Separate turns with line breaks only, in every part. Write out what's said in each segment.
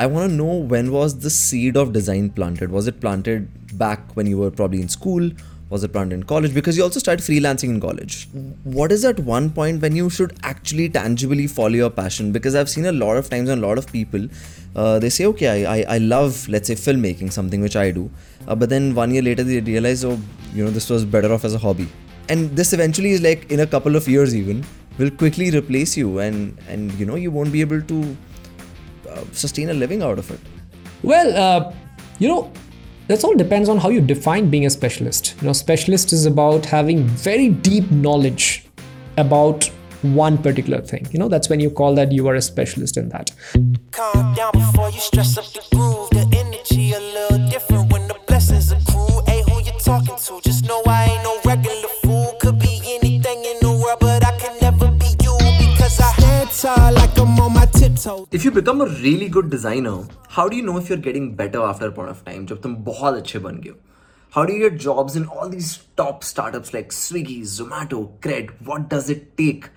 I want to know when was the seed of design planted? Was it planted back when you were probably in school? Was it planted in college? Because you also started freelancing in college. What is at one point when you should actually tangibly follow your passion? Because I've seen a lot of times and a lot of people, uh, they say, okay, I, I, I love, let's say, filmmaking, something which I do. Uh, but then one year later, they realize, oh, you know, this was better off as a hobby. And this eventually is like in a couple of years, even, will quickly replace you. And, and you know, you won't be able to sustain a living out of it.
Well, uh, you know, that all depends on how you define being a specialist. You know, specialist is about having very deep knowledge about one particular thing. You know, that's when you call that you are a specialist in that. Calm down before you stress up the groove. The energy a little different when the blessings accrue. Hey, who you talking to? Just know I
if you become a really good designer how do you know if you're getting better after a point of time jab tum bahut acche ban how do you get jobs in all these top startups like swiggy zomato cred? What does it take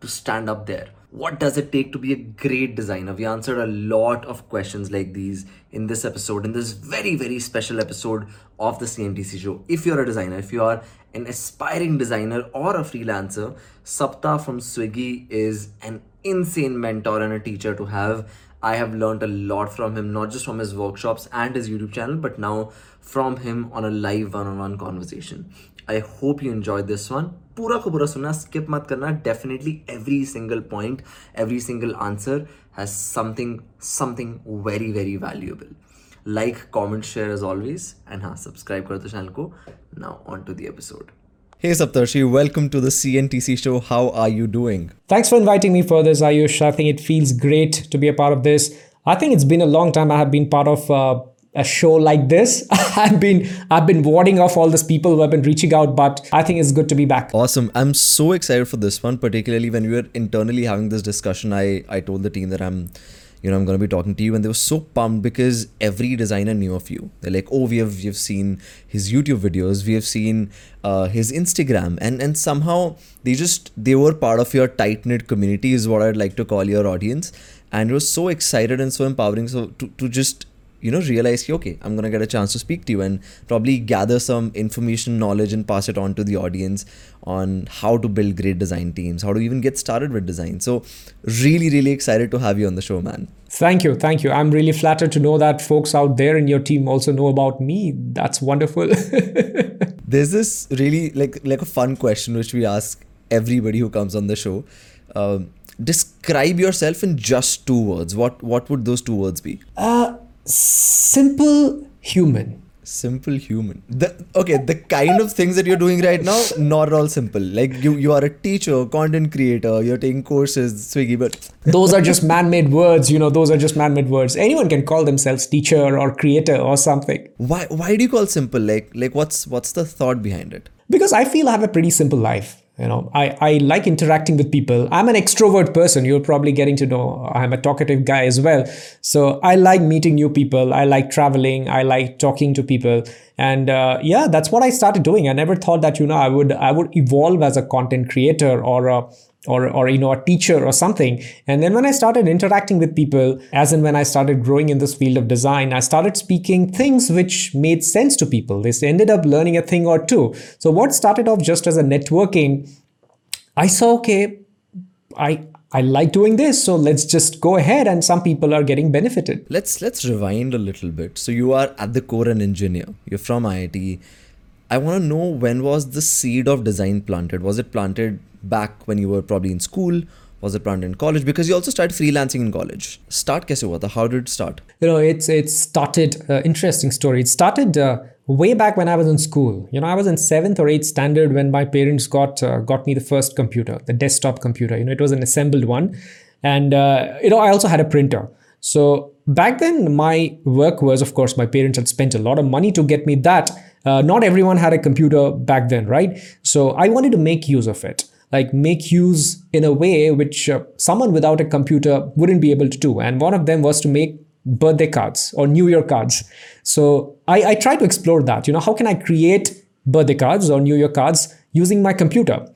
to stand up there? What does it take to be a great designer? We answered a lot of questions like these in this episode in this very very special episode of the cmtc show. If you're a designer if you are an aspiring designer or a freelancer sapta from swiggy is an insane mentor and a teacher to have. I have learned a lot from him, not just from his workshops and his YouTube channel, but now from him on a live one on one conversation. I hope you enjoyed this one. पूरा को पूरा सुनना skip मत करना definitely every single point every single answer has something something very very valuable like comment share as always and हाँ subscribe कर दो channel को now on to the episode Hey Saptarshi, welcome to the CNTC show. How are you doing?
Thanks for inviting me for this, Ayush. I think it feels great to be a part of this. I think it's been a long time I have been part of uh, a show like this. I've been I've been warding off all these people who have been reaching out, but I think it's good to be back.
Awesome. I'm so excited for this one, particularly when we were internally having this discussion. I I told the team that I'm you know, I'm going to be talking to you. And they were so pumped because every designer knew of you. They're like, oh, we have, we've seen his YouTube videos, we have seen uh, his Instagram. And, and somehow they just, they were part of your tight knit community, is what I'd like to call your audience. And it was so excited and so empowering. So to, to just you know realize okay i'm going to get a chance to speak to you and probably gather some information knowledge and pass it on to the audience on how to build great design teams how to even get started with design. So really really excited to have you on the show man.
Thank you thank you. I'm really flattered to know that folks out there in your team also know about me. That's wonderful.
There's this really like like a fun question which we ask everybody who comes on the show. Um, describe yourself in just two words. What what would those two words be?
Uh simple human.
Simple human. The okay the kind of things that you're doing right now not all simple. Like you you are a teacher content creator you're taking courses swiggy but
those are just man-made words you know those are just man-made words. Anyone can call themselves teacher or creator or something.
Why why do you call simple? Like like what's what's the thought behind it?
Because i feel i have a pretty simple life you know I, I like interacting with people. I'm an extrovert person. You're probably getting to know i'm a talkative guy as well. So i like meeting new people. I like traveling. I like talking to people. And uh, yeah that's what i started doing. I never thought that you know i would i would evolve as a content creator or a or or you know a teacher or something and then when i started interacting with people as and when i started growing in this field of design i started speaking things which made sense to people they ended up learning a thing or two so what started off just as a networking i saw okay i I like doing this, so let's just go ahead and some people are getting benefited.
Let's let's rewind a little bit. So you are at the core an engineer. You're from IIT. I want to know when was the seed of design planted? Was it planted back when you were probably in school? Was it planted in college? Because you also started freelancing in college. Start kaise hua tha? How did it start?
You know, it's it started uh, interesting story. It started uh, way back when I was in school. You know, I was in seventh or eighth standard when my parents got uh, got me the first computer, the desktop computer. You know, it was an assembled one, and uh, you know, I also had a printer. So back then, my work was, of course, my parents had spent a lot of money to get me that. Uh, not everyone had a computer back then, right? So I wanted to make use of it like make use in a way which uh, someone without a computer wouldn't be able to do. And one of them was to make birthday cards or New Year cards. So I, I to explore that. You know, how can I create birthday cards or New Year cards using my computer?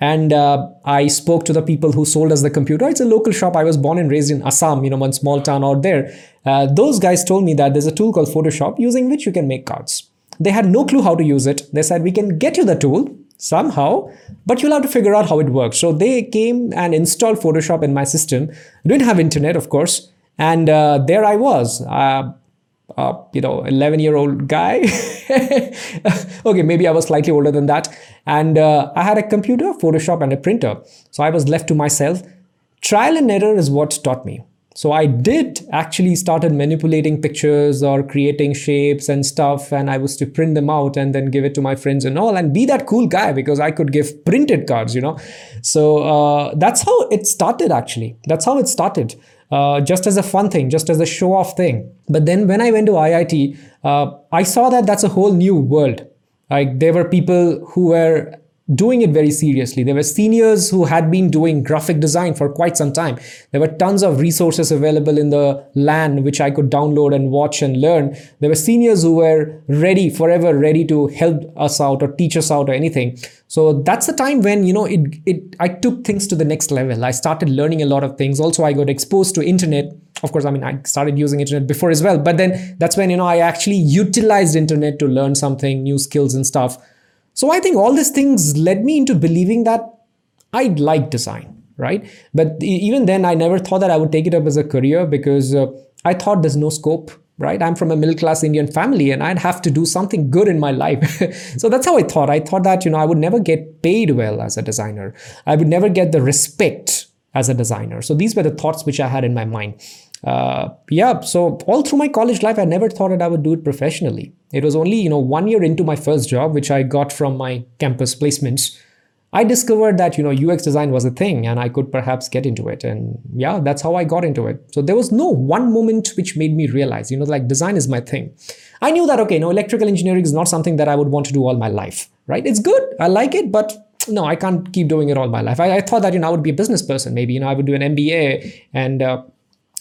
and uh, I spoke to the people who sold us the computer. It's a local shop. I was born and raised in Assam, you know, one small town out there. Uh, those guys told me that there's a tool called Photoshop using which you can make cards. They had no clue how to use it. They said, We can get you the tool somehow, but you'll have to figure out how it works. So they came and installed Photoshop in my system. didn't have internet, of course. And uh, there I was. Uh, uh, you know, 11 year old guy. okay, maybe I was slightly older than that. And uh, I had a computer, Photoshop, and a printer. So I was left to myself. Trial and error is what taught me. So I did actually started manipulating pictures or creating shapes and stuff, and I was to print them out and then give it to my friends and all, and be that cool guy because I could give printed cards, you know. So uh, that's how it started. Actually, that's how it started. Uh, just as a fun thing, just as a show off thing. But then when I went to IIT, uh, I saw that that's a whole new world. Like there were people who were doing it very seriously. There were seniors who had been doing graphic design for quite some time. There were tons of resources available in the LAN which I could download and watch and learn. There were seniors who were ready, forever ready to help us out or teach us out or anything. So that's the time when, you know, it, it I took things to the next level. I started learning a lot of things. Also, I got exposed to internet. Of course, I mean, I started using internet before as well. But then that's when, you know, I actually utilized internet to learn something, new skills and stuff so I think all these things led me into believing that I'd like design, right? But even then, I never thought that I would take it up as a career because uh, I thought there's no scope, right? I'm from a middle class Indian family and I'd have to do something good in my life. so that's how I thought. I thought that, you know, I would never get paid well as a designer, I would never get the respect as a designer. So these were the thoughts which I had in my mind uh, yeah, so all through my college life, I never thought that I would do it professionally. It was only, you know, one year into my first job, which I got from my campus placements, I discovered that, you know, UX design was a thing and I could perhaps get into it. And yeah, that's how I got into it. So there was no one moment which made me realize, you know, like design is my thing. I knew that, okay, no, electrical engineering is not something that I would want to do all my life, right? It's good. I like it, but no, I can't keep doing it all my life. I, I thought that, you know, I would be a business person. Maybe, you know, I would do an MBA and, uh,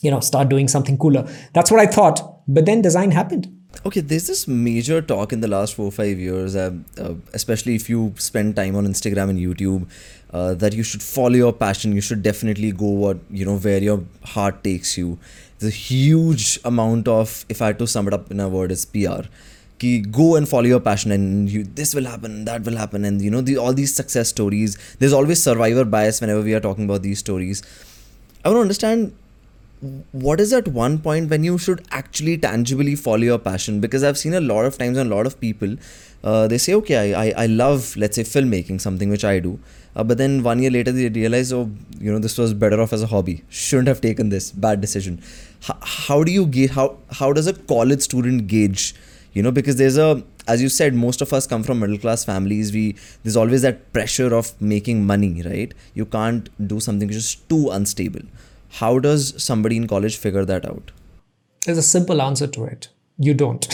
you know start doing something cooler. That's what i thought but then design happened.
Okay there's this major talk in the last four or five years uh, uh, especially if you spend time on instagram and youtube uh, that you should follow your passion. You should definitely go what you know where your heart takes you. There's a huge amount of if i had to sum it up in a word is pr Ki go and follow your passion and you this will happen that will happen and you know the, all these success stories there's always survivor bias whenever we are talking about these stories. I want to understand what is at one point when you should actually tangibly follow your passion? Because i've seen a lot of times and a lot of people uh, they say okay I, I, I love let's say filmmaking something which i do. Uh, but then one year later they realize oh you know this was better off as a hobby. Shouldn't have taken this bad decision. H- how do you gauge how how does a college student gauge you know because there's a as you said most of us come from middle class families. We there's always that pressure of making money right? You can't do something which is too unstable how does somebody in college figure that out?
There's a simple answer to it. You don't.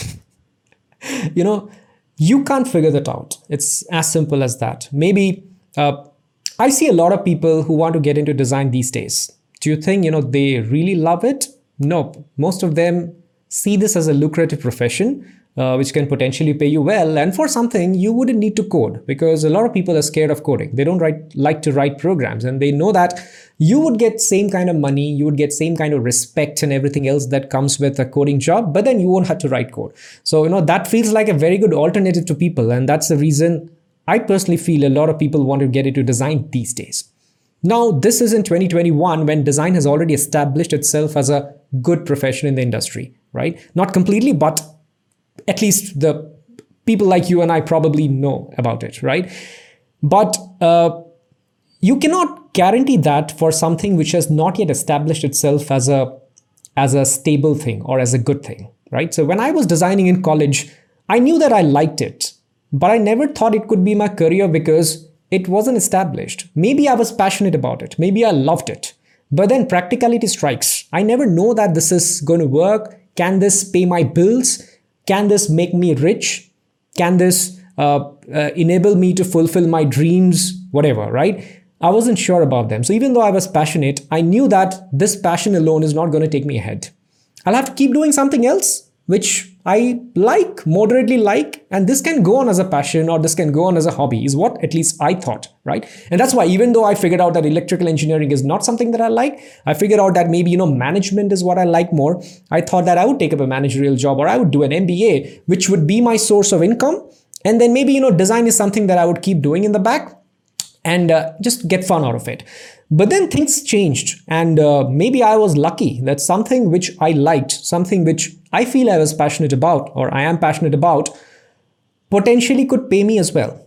you know, you can't figure that out. It's as simple as that. Maybe uh, I see a lot of people who want to get into design these days. Do you think, you know, they really love it? Nope. Most of them see this as a lucrative profession uh, which can potentially pay you well. And for something, you wouldn't need to code because a lot of people are scared of coding. They don't write, like to write programs and they know that you would get same kind of money, you would get same kind of respect and everything else that comes with a coding job, but then you won't have to write code. So, you know, that feels like a very good alternative to people. And that's the reason I personally feel a lot of people want to get into design these days. Now, this is in 2021 when design has already established itself as a good profession in the industry, right? Not completely, but at least the people like you and I probably know about it, right? But uh, you cannot guarantee that for something which has not yet established itself as a as a stable thing or as a good thing, right? So when I was designing in college, I knew that I liked it, but I never thought it could be my career because it wasn't established. Maybe I was passionate about it, maybe I loved it. But then practicality strikes. I never know that this is going to work. Can this pay my bills? Can this make me rich? Can this uh, uh, enable me to fulfill my dreams? Whatever, right? I wasn't sure about them. So even though I was passionate, I knew that this passion alone is not going to take me ahead. I'll have to keep doing something else, which I like, moderately like, and this can go on as a passion or this can go on as a hobby, is what at least I thought, right? And that's why, even though I figured out that electrical engineering is not something that I like, I figured out that maybe, you know, management is what I like more. I thought that I would take up a managerial job or I would do an MBA, which would be my source of income. And then maybe, you know, design is something that I would keep doing in the back and uh, just get fun out of it. But then things changed, and uh, maybe I was lucky that something which I liked, something which I feel I was passionate about, or I am passionate about, potentially could pay me as well,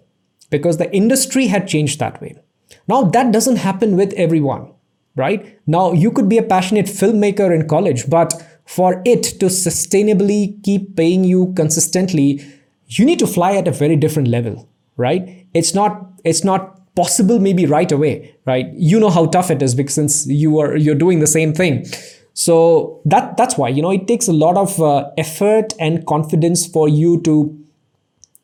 because the industry had changed that way. Now, that doesn't happen with everyone, right? Now, you could be a passionate filmmaker in college, but for it to sustainably keep paying you consistently, you need to fly at a very different level, right? It's not, it's not possible maybe right away right? You know how tough it is because since you are you're doing the same thing. So that that's why you know it takes a lot of uh, effort and confidence for you to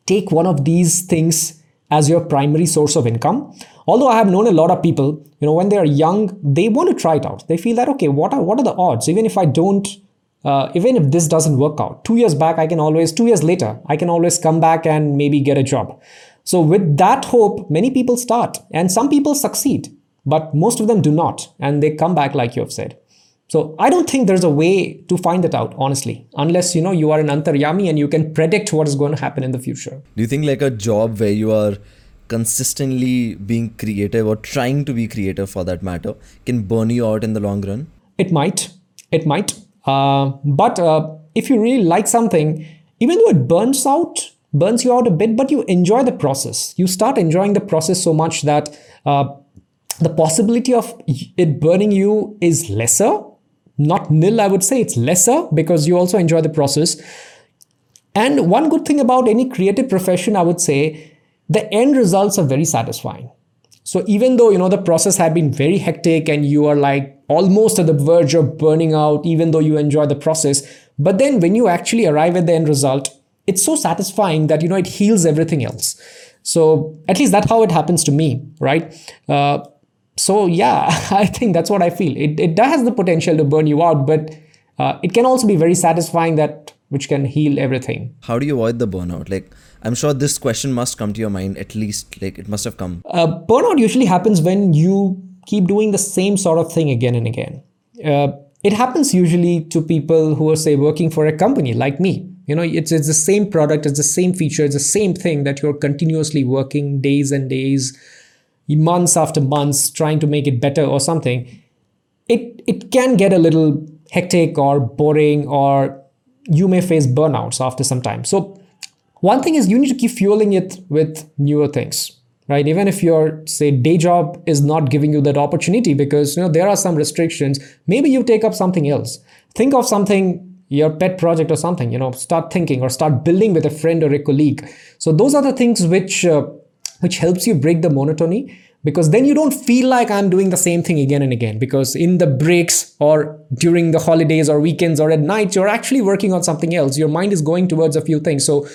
take one of these things as your primary source of income. Although i have known a lot of people you know when they are young they want to try it out. They feel that okay what are what are the odds? Even if i don't uh, even if this doesn't work out two years back i can always two years later i can always come back and maybe get a job so, with that hope, many people start, and some people succeed, but most of them do not, and they come back, like you have said. So, I don't think there's a way to find that out, honestly, unless you know you are an antaryami and you can predict what is going to happen in the future.
Do you think like a job where you are consistently being creative or trying to be creative for that matter can burn you out in the long run?
It might. It might. Uh, but uh, if you really like something, even though it burns out, burns you out a bit, but you enjoy the process. You start enjoying the process so much that uh, the possibility of it burning you is lesser. Not nil, I would say it's lesser because you also enjoy the process. And one good thing about any creative profession, I would say, the end results are very satisfying. So even though you know the process had been very hectic and you are like almost at the verge of burning out, even though you enjoy the process, but then when you actually arrive at the end result, it's so satisfying that you know it heals everything else. So at least that's how it happens to me right? Uh, so yeah i think that's what i feel. It, it has the potential to burn you out but uh, it can also be very satisfying that which can heal everything.
How do you avoid the burnout? Like i'm sure this question must come to your mind at least like it must have come.
Uh, burnout usually happens when you keep doing the same sort of thing again and again. Uh, it happens usually to people who are say working for a company like me you know it's, it's the same product it's the same feature it's the same thing that you're continuously working days and days months after months trying to make it better or something. It it can get a little hectic or boring or you may face burnouts after some time. So one thing is you need to keep fueling it with newer things right? Even if your say day job is not giving you that opportunity because you know there are some restrictions maybe you take up something else. Think of something your pet project or something you know start thinking or start building with a friend or a colleague. So those are the things which uh, which helps you break the monotony because then you don't feel like i'm doing the same thing again and again because in the breaks or during the holidays or weekends or at night you're actually working on something else. Your mind is going towards a few things. So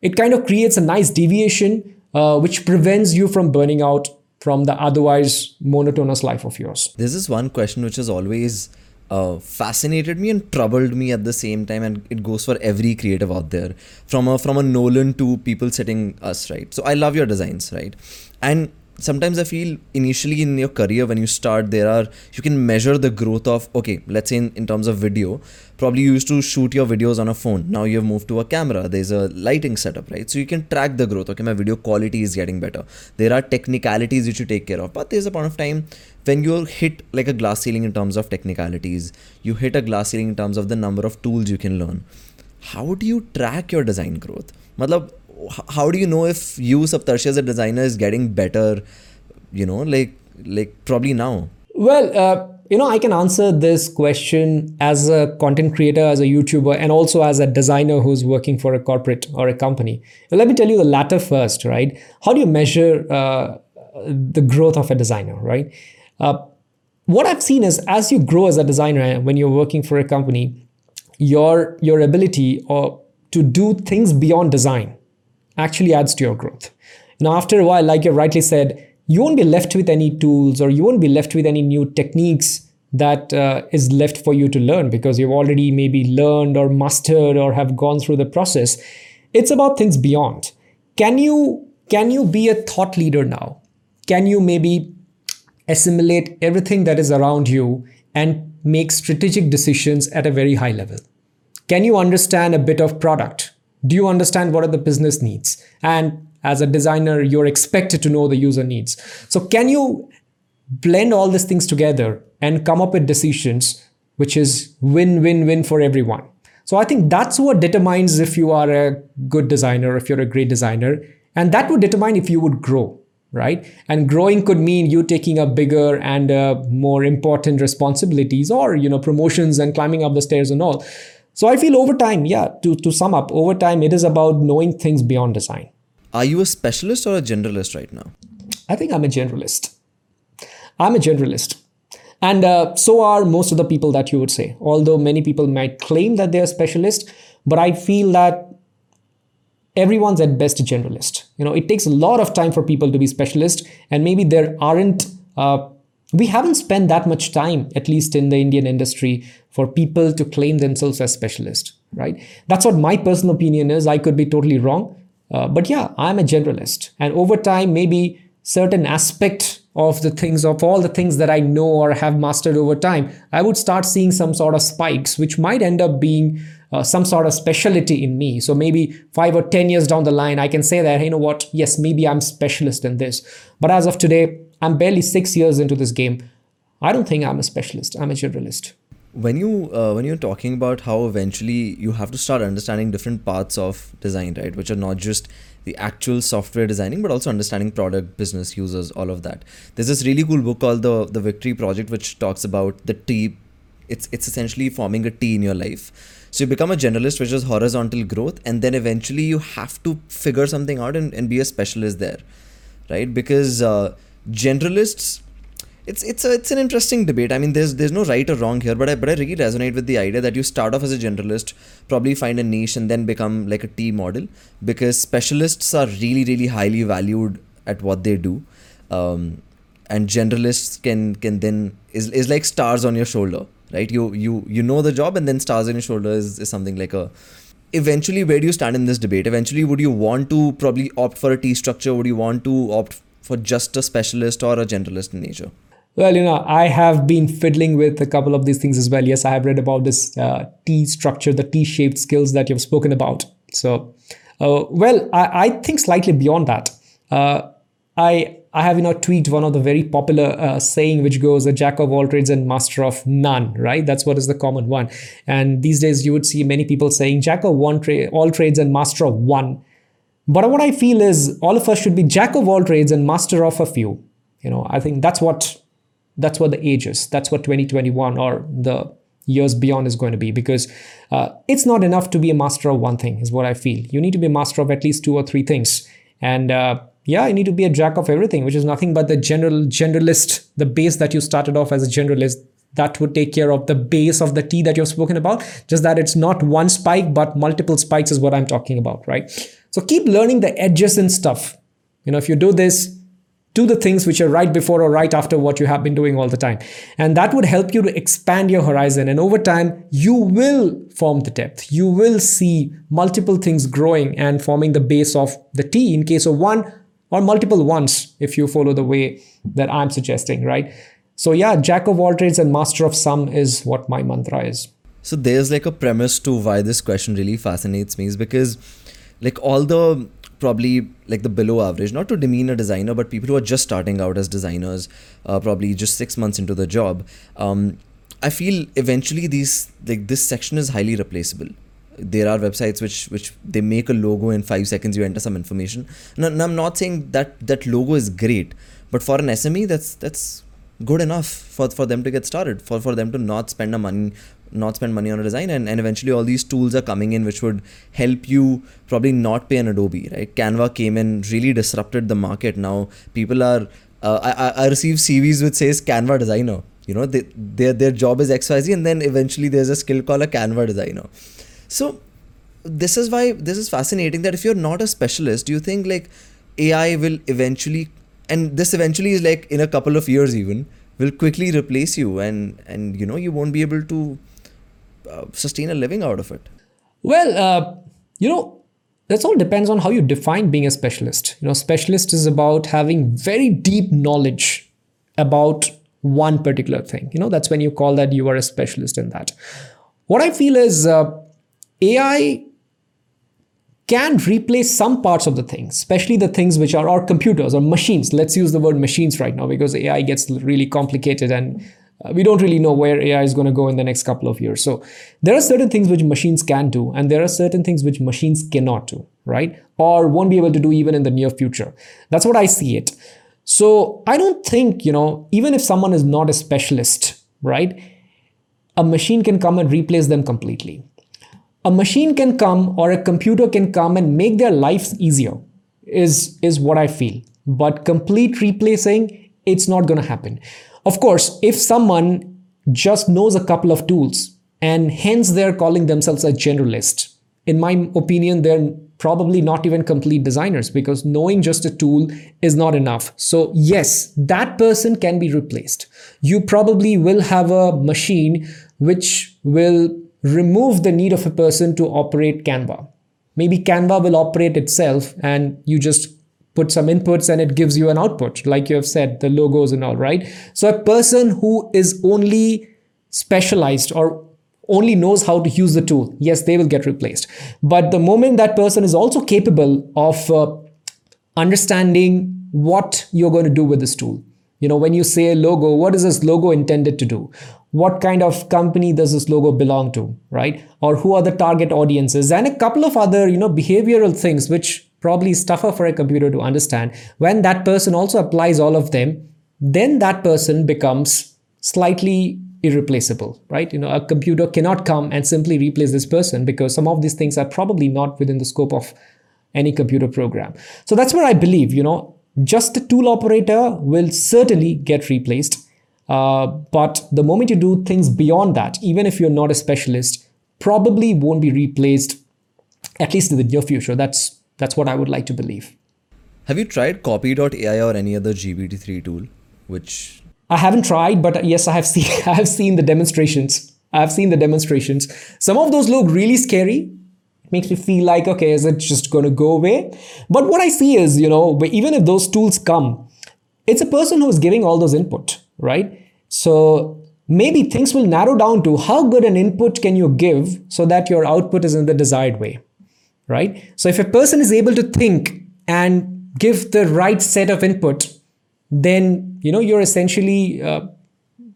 it kind of creates a nice deviation uh, which prevents you from burning out from the otherwise monotonous life of yours.
This is one question which is always uh, fascinated me and troubled me at the same time and it goes for every creative out there. From a from a nolan to people setting us right? So i love your designs right? And sometimes i feel initially in your career when you start there are you can measure the growth of okay let's say in, in terms of video probably you used to shoot your videos on a phone. Now you have moved to a camera. There's a lighting setup right? So you can track the growth. Okay my video quality is getting better. There are technicalities which you take care of but there's a point of time when you hit like a glass ceiling in terms of technicalities you hit a glass ceiling in terms of the number of tools you can learn how do you track your design growth? Matlab how do you know if you saptarshi as a designer is getting better you know like like probably now?
Well uh, you know i can answer this question as a content creator as a youtuber and also as a designer who's working for a corporate or a company. Let me tell you the latter first right? How do you measure uh, the growth of a designer right uh, what I've seen is as you grow as a designer, when you're working for a company, your your ability or to do things beyond design actually adds to your growth. Now, after a while, like you rightly said, you won't be left with any tools or you won't be left with any new techniques that uh, is left for you to learn because you've already maybe learned or mastered or have gone through the process. It's about things beyond. Can you can you be a thought leader now? Can you maybe assimilate everything that is around you and make strategic decisions at a very high level. Can you understand a bit of product? Do you understand what are the business needs? And as a designer you're expected to know the user needs. So can you blend all these things together and come up with decisions which is win win win for everyone? So i think that's what determines if you are a good designer if you're a great designer. And that would determine if you would grow right? And growing could mean you taking up bigger and uh, more important responsibilities or you know promotions and climbing up the stairs and all. So i feel over time yeah to, to sum up over time it is about knowing things beyond design.
Are you a specialist or a generalist right now?
I think i'm a generalist. I'm a generalist. And uh, so are most of the people that you would say although many people might claim that they're specialist but i feel that everyone's at best a generalist. You know it takes a lot of time for people to be specialist and maybe there aren't uh, we haven't spent that much time at least in the indian industry for people to claim themselves as specialist right? That's what my personal opinion is. I could be totally wrong. Uh, but yeah i'm a generalist. And over time maybe certain aspect of the things of all the things that i know or have mastered over time i would start seeing some sort of spikes which might end up being uh, some sort of specialty in me. So maybe five or 10 years down the line, I can say that, hey, you know what, yes, maybe I'm specialist in this. But as of today, I'm barely six years into this game. I don't think I'm a specialist. I'm a generalist.
When you uh, when you're talking about how eventually you have to start understanding different parts of design, right, which are not just the actual software designing, but also understanding product, business, users, all of that. There's this really cool book called the the Victory Project, which talks about the T. It's it's essentially forming a T in your life so you become a generalist, which is horizontal growth, and then eventually you have to figure something out and, and be a specialist there, right? Because uh, generalists, it's it's a, it's an interesting debate. I mean, there's there's no right or wrong here, but I but I really resonate with the idea that you start off as a generalist, probably find a niche, and then become like a T model, because specialists are really really highly valued at what they do. Um, and generalists can can then is, is like stars on your shoulder right? You you you know the job and then stars on your shoulder is, is something like a eventually where do you stand in this debate? Eventually would you want to probably opt for a t structure? Would you want to opt for just a specialist or a generalist in nature?
Well you know i have been fiddling with a couple of these things as well. Yes i have read about this uh, t structure the t shaped skills that you've spoken about. So uh, well I, I, think slightly beyond that. Uh, i I have you know tweaked one of the very popular uh, saying which goes a jack of all trades and master of none right? That's what is the common one. And these days you would see many people saying jack of one all trades and master of one. But what I feel is all of us should be jack of all trades and master of a few. You know I think that's what that's what the age is. That's what 2021 or the years beyond is going to be because uh, it's not enough to be a master of one thing is what I feel. You need to be a master of at least two or three things. And uh, yeah you need to be a jack of everything which is nothing but the general generalist the base that you started off as a generalist that would take care of the base of the T that you've spoken about just that it's not one spike but multiple spikes is what i'm talking about right so keep learning the edges and stuff you know if you do this do the things which are right before or right after what you have been doing all the time. And that would help you to expand your horizon. And over time, you will form the depth. You will see multiple things growing and forming the base of the T in case of one or multiple ones if you follow the way that I'm suggesting, right? So, yeah, jack of all trades and master of some is what my mantra is.
So, there's like a premise to why this question really fascinates me is because, like, all the probably like the below average, not to demean a designer, but people who are just starting out as designers, uh, probably just six months into the job. Um, I feel eventually these like this section is highly replaceable there are websites which which they make a logo in five seconds you enter some information. And, and i'm not saying that that logo is great but for an sme that's that's good enough for for them to get started for for them to not spend a money not spend money on a design. And, and eventually all these tools are coming in which would help you probably not pay an adobe right? Canva came in really disrupted the market. Now people are uh, I, I receive cvs which says canva designer. You know they, their their job is xyz and then eventually there's a skill called a canva designer so this is why this is fascinating that if you're not a specialist, do you think like AI will eventually and this eventually is like in a couple of years even will quickly replace you and and you know you won't be able to uh, sustain a living out of it?
Well uh, you know that's all depends on how you define being a specialist. You know specialist is about having very deep knowledge about one particular thing. You know that's when you call that you are a specialist in that. What i feel is uh, ai can replace some parts of the things, especially the things which are our computers or machines. Let's use the word machines right now because AI gets really complicated and uh, we don't really know where AI is going to go in the next couple of years. So there are certain things which machines can do, and there are certain things which machines cannot do, right? Or won't be able to do even in the near future. That's what I see it. So I don't think, you know, even if someone is not a specialist, right? A machine can come and replace them completely a machine can come or a computer can come and make their lives easier is is what i feel. But complete replacing it's not going to happen. Of course if someone just knows a couple of tools and hence they're calling themselves a generalist in my opinion they're probably not even complete designers because knowing just a tool is not enough. So yes that person can be replaced. You probably will have a machine which will remove the need of a person to operate Canva. Maybe Canva will operate itself and you just put some inputs and it gives you an output, like you have said, the logos and all, right? So a person who is only specialized or only knows how to use the tool, yes, they will get replaced. But the moment that person is also capable of uh, understanding what you're going to do with this tool, you know, when you say a logo, what is this logo intended to do? what kind of company does this logo belong to right? Or who are the target audiences? And a couple of other you know behavioral things which probably is tougher for a computer to understand. When that person also applies all of them then that person becomes slightly irreplaceable right? You know a computer cannot come and simply replace this person because some of these things are probably not within the scope of any computer program. So that's where i believe you know just a tool operator will certainly get replaced uh, but the moment you do things beyond that, even if you're not a specialist, probably won't be replaced, at least in the near future. That's that's what I would like to believe.
Have you tried Copy.ai or any other GPT-3 tool? Which
I haven't tried, but yes, I have seen I have seen the demonstrations. I have seen the demonstrations. Some of those look really scary. Makes me feel like, okay, is it just going to go away? But what I see is, you know, even if those tools come, it's a person who is giving all those input right? So maybe things will narrow down to how good an input can you give so that your output is in the desired way, right? So if a person is able to think and give the right set of input, then you know you're essentially uh,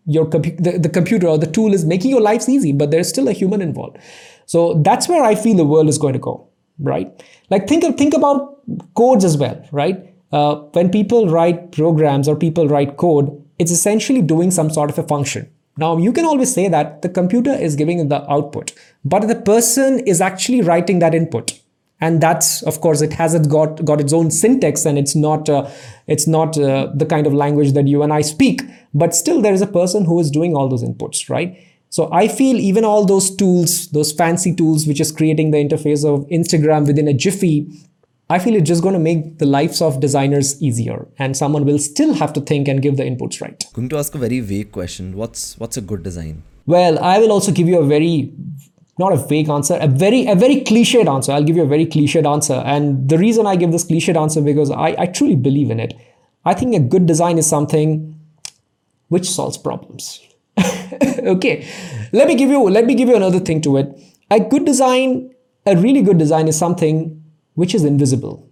your the, the computer or the tool is making your lives easy, but there's still a human involved. So that's where I feel the world is going to go, right? Like think of, think about codes as well, right? Uh, when people write programs or people write code, it's essentially doing some sort of a function. Now, you can always say that the computer is giving the output, but the person is actually writing that input. And that's, of course, it hasn't got, got its own syntax and it's not, uh, it's not uh, the kind of language that you and I speak. But still, there is a person who is doing all those inputs, right? So I feel even all those tools, those fancy tools, which is creating the interface of Instagram within a Jiffy, I feel it's just going to make the lives of designers easier, and someone will still have to think and give the inputs right.
Going to ask a very vague question. What's what's a good design?
Well, I will also give you a very not a vague answer, a very a very cliched answer. I'll give you a very cliched answer, and the reason I give this cliched answer because I, I truly believe in it. I think a good design is something which solves problems. okay, let me give you let me give you another thing to it. A good design, a really good design is something which is invisible.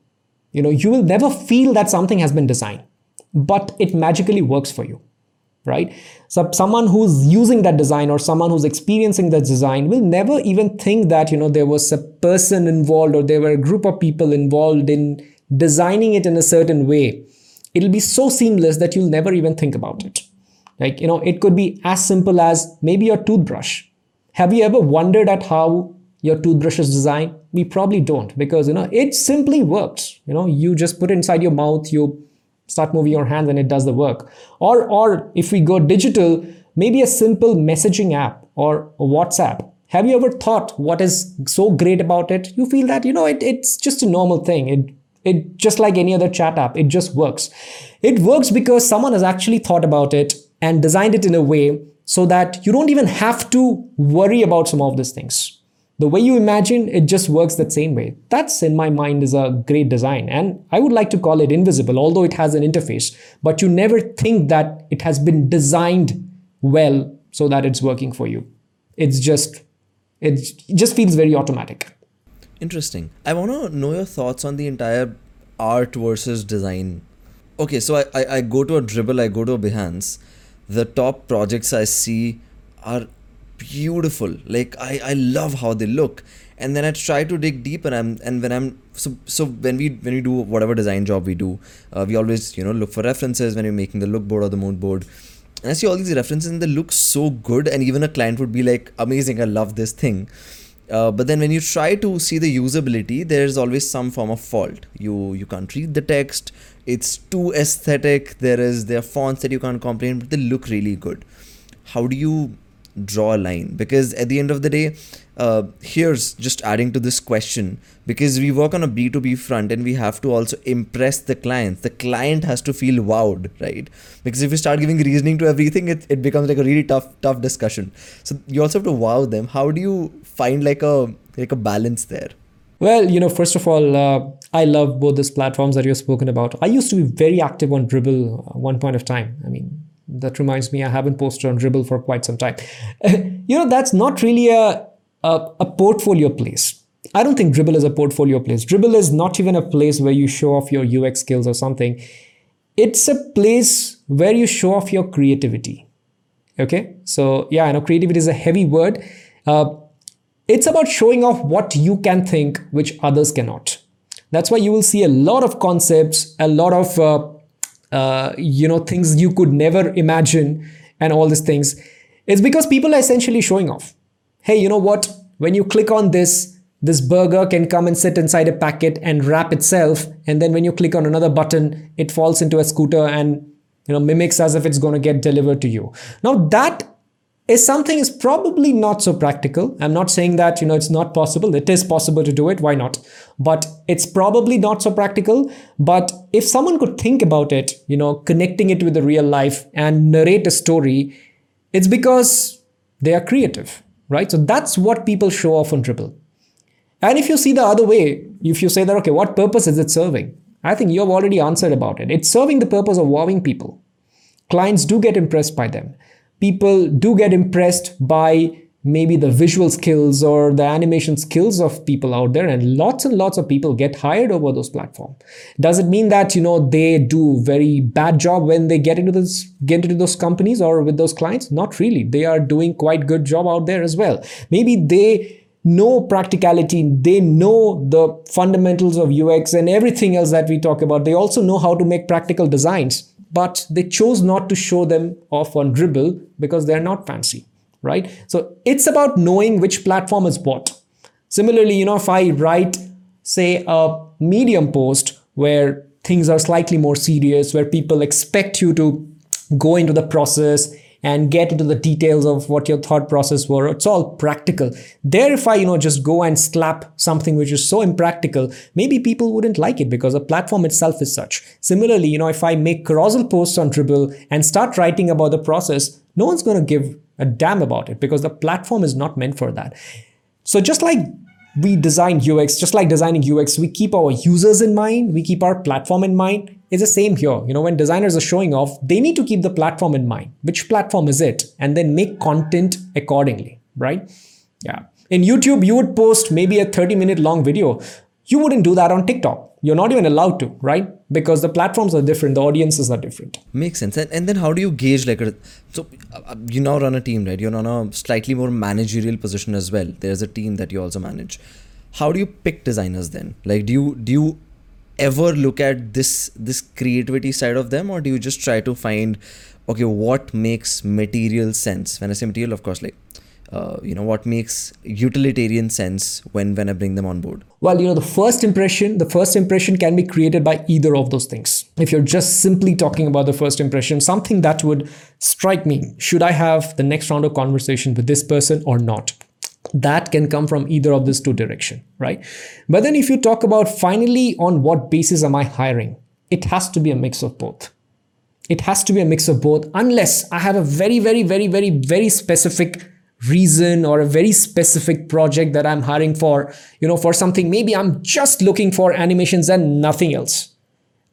You know, you will never feel that something has been designed, but it magically works for you, right? So someone who's using that design or someone who's experiencing that design will never even think that, you know, there was a person involved or there were a group of people involved in designing it in a certain way. It'll be so seamless that you'll never even think about it. Like, you know, it could be as simple as maybe your toothbrush. Have you ever wondered at how your toothbrush is designed? we probably don't because you know it simply works. You know you just put it inside your mouth you start moving your hands and it does the work. Or or if we go digital maybe a simple messaging app or a whatsapp. Have you ever thought what is so great about it? You feel that you know it, it's just a normal thing. It it just like any other chat app it just works. It works because someone has actually thought about it and designed it in a way so that you don't even have to worry about some of these things. The way you imagine, it just works that same way. That's in my mind is a great design. And I would like to call it invisible, although it has an interface. But you never think that it has been designed well so that it's working for you. It's just it just feels very automatic.
Interesting. I want to know your thoughts on the entire art versus design. Okay, so I, I, I go to a Dribbble, I go to a Behance. The top projects I see are beautiful. Like i i love how they look. And then i try to dig deeper and, I'm and when i'm so so when we when we do whatever design job we do uh, we always you know look for references when you're making the look board or the mood board. And i see all these references and they look so good and even a client would be like amazing i love this thing. Uh, but then when you try to see the usability there's always some form of fault. You you can't read the text it's too aesthetic. There is there are fonts that you can't comprehend but they look really good. How do you draw a line? Because at the end of the day uh, here's just adding to this question. Because we work on a b2b front and we have to also impress the client the client has to feel wowed right? Because if you start giving reasoning to everything it, it becomes like a really tough tough discussion. So you also have to wow them. How do you find like a like a balance there
well, you know, first of all, uh, I love both these platforms that you've spoken about. I used to be very active on Dribbble one point of time. I mean, that reminds me, I haven't posted on Dribbble for quite some time. you know, that's not really a, a, a portfolio place. I don't think Dribbble is a portfolio place. Dribbble is not even a place where you show off your UX skills or something. It's a place where you show off your creativity. Okay, so yeah, I know creativity is a heavy word. Uh, it's about showing off what you can think, which others cannot. That's why you will see a lot of concepts, a lot of uh, uh, you know things you could never imagine and all these things. It's because people are essentially showing off. Hey you know what? When you click on this this burger can come and sit inside a packet and wrap itself. And then when you click on another button it falls into a scooter and you know mimics as if it's going to get delivered to you. Now that is something is probably not so practical i'm not saying that you know it's not possible. It is possible to do it. Why not? But it's probably not so practical. But if someone could think about it you know connecting it with the real life and narrate a story it's because they are creative right? So that's what people show off on Dribbble and if you see the other way if you say that okay what purpose is it serving? I think you have already answered about it. It's serving the purpose of wowing people. Clients do get impressed by them people do get impressed by maybe the visual skills or the animation skills of people out there and lots and lots of people get hired over those platforms. Does it mean that you know they do very bad job when they get into this get into those companies or with those clients. Not really. They are doing quite good job out there as well. Maybe they know practicality. They know the fundamentals of ux and everything else that we talk about. They also know how to make practical designs but they chose not to show them off on Dribbble because they're not fancy, right? So it's about knowing which platform is what. Similarly, you know, if I write, say, a Medium post where things are slightly more serious, where people expect you to go into the process and get into the details of what your thought process were. It's all practical. There, if I, you know, just go and slap something which is so impractical, maybe people wouldn't like it because the platform itself is such. Similarly, you know, if I make carousel posts on Dribbble and start writing about the process, no one's going to give a damn about it because the platform is not meant for that. So just like we design UX, just like designing UX, we keep our users in mind, we keep our platform in mind. It's the same here. You know, when designers are showing off, they need to keep the platform in mind. Which platform is it? And then make content accordingly, right? Yeah. In YouTube, you would post maybe a 30 minute long video. You wouldn't do that on TikTok. You're not even allowed to, right? Because the platforms are different, the audiences are different.
Makes sense. And, and then how do you gauge like a so uh, you now run a team, right? You're on a slightly more managerial position as well. There's a team that you also manage. How do you pick designers then? Like do you do you ever look at this this creativity side of them or do you just try to find okay what makes material sense? When i say material of course like uh, you know what makes utilitarian sense when when i bring them on board?
Well you know the first impression the first impression can be created by either of those things. If you're just simply talking about the first impression something that would strike me should i have the next round of conversation with this person or not that can come from either of these two direction right? But then if you talk about finally on what basis am i hiring it has to be a mix of both. It has to be a mix of both unless i have a very very very very very specific reason or a very specific project that i'm hiring for you know for something maybe i'm just looking for animations and nothing else.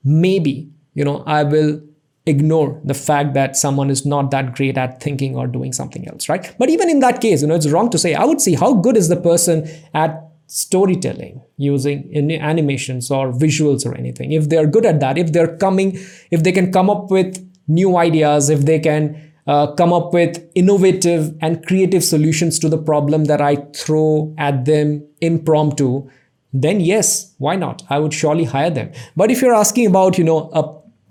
Maybe you know i will ignore the fact that someone is not that great at thinking or doing something else right? But even in that case you know it's wrong to say i would see how good is the person at storytelling using in animations or visuals or anything. If they're good at that if they're coming if they can come up with new ideas if they can uh, come up with innovative and creative solutions to the problem that i throw at them impromptu then yes why not? I would surely hire them. But if you're asking about you know a,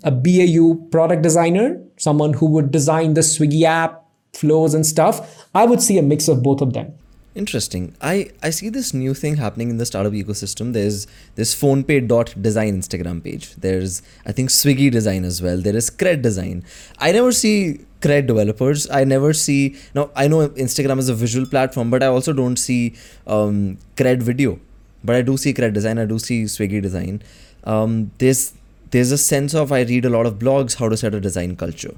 a bau product designer someone who would design the swiggy app flows and stuff i would see a mix of both of them
Interesting. I, I see this new thing happening in the startup ecosystem. There's this design Instagram page. There's, I think, Swiggy design as well. There is Cred design. I never see Cred developers. I never see. Now, I know Instagram is a visual platform, but I also don't see um, Cred video. But I do see Cred design. I do see Swiggy design. Um, there's there's a sense of I read a lot of blogs how to set a design culture.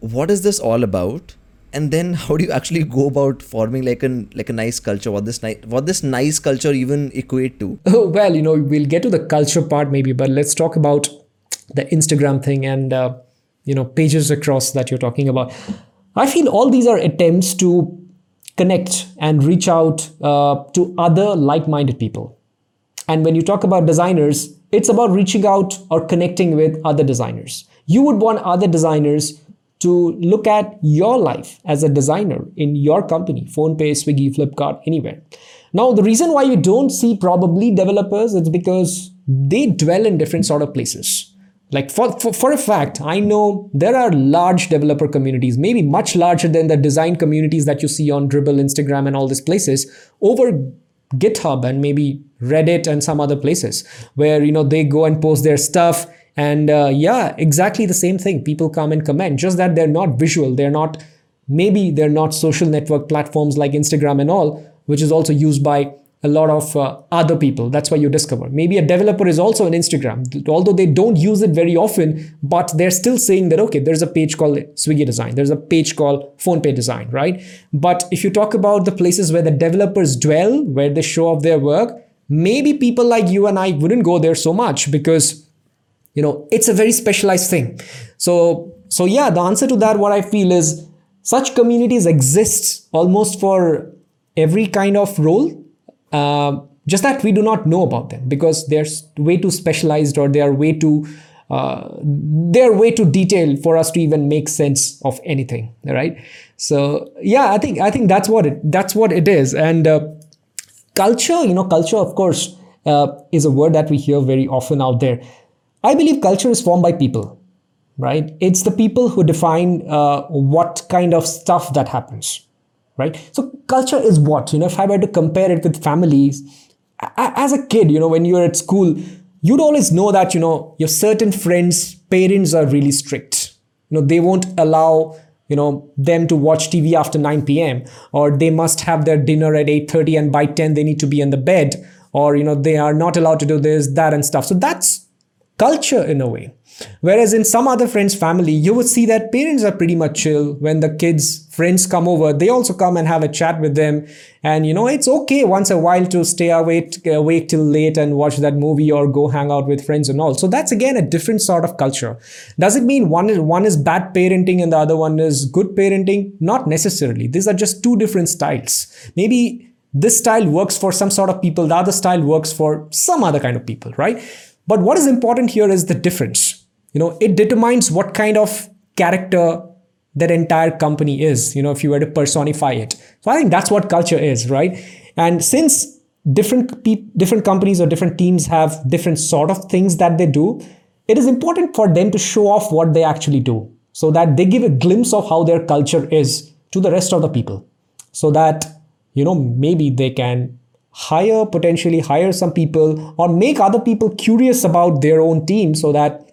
What is this all about? and then how do you actually go about forming like an like a nice culture what this nice what this nice culture even equate to
oh well you know we'll get to the culture part maybe but let's talk about the instagram thing and uh, you know pages across that you're talking about i feel all these are attempts to connect and reach out uh, to other like-minded people and when you talk about designers it's about reaching out or connecting with other designers you would want other designers to look at your life as a designer in your company, PhonePe, Swiggy, Flipkart, anywhere. Now, the reason why you don't see probably developers is because they dwell in different sort of places. Like for, for, for a fact, I know there are large developer communities, maybe much larger than the design communities that you see on Dribbble, Instagram, and all these places over GitHub and maybe Reddit and some other places where you know they go and post their stuff and uh, yeah, exactly the same thing. People come and comment, just that they're not visual. They're not, maybe they're not social network platforms like Instagram and all, which is also used by a lot of uh, other people. That's why you discover. Maybe a developer is also on Instagram, although they don't use it very often, but they're still saying that, okay, there's a page called Swiggy Design, there's a page called PhonePe Design, right? But if you talk about the places where the developers dwell, where they show off their work, maybe people like you and I wouldn't go there so much because you know it's a very specialized thing so so yeah the answer to that what i feel is such communities exist almost for every kind of role uh, just that we do not know about them because they're way too specialized or they are way too uh, they're way too detailed for us to even make sense of anything right? So yeah i think i think that's what it that's what it is. And uh, culture you know culture of course uh, is a word that we hear very often out there. I believe culture is formed by people, right? It's the people who define uh, what kind of stuff that happens, right? So culture is what, you know, if I were to compare it with families, as a kid, you know, when you're at school, you'd always know that, you know, your certain friends' parents are really strict. You know, they won't allow you know them to watch tv after 9 p.m or they must have their dinner at 8.30 and by 10 they need to be in the bed or you know they are not allowed to do this that and stuff so that's culture in a way. Whereas in some other friends' family, you would see that parents are pretty much chill. When the kids' friends come over, they also come and have a chat with them. And you know, it's okay once a while to stay awake, awake till late and watch that movie or go hang out with friends and all. So that's again a different sort of culture. Does it mean one is one is bad parenting and the other one is good parenting? Not necessarily. These are just two different styles. Maybe this style works for some sort of people, the other style works for some other kind of people, right? But what is important here is the difference. You know, it determines what kind of character that entire company is, you know, if you were to personify it. So I think that's what culture is, right? And since different pe- different companies or different teams have different sort of things that they do, it is important for them to show off what they actually do so that they give a glimpse of how their culture is to the rest of the people so that you know maybe they can hire potentially hire some people or make other people curious about their own team so that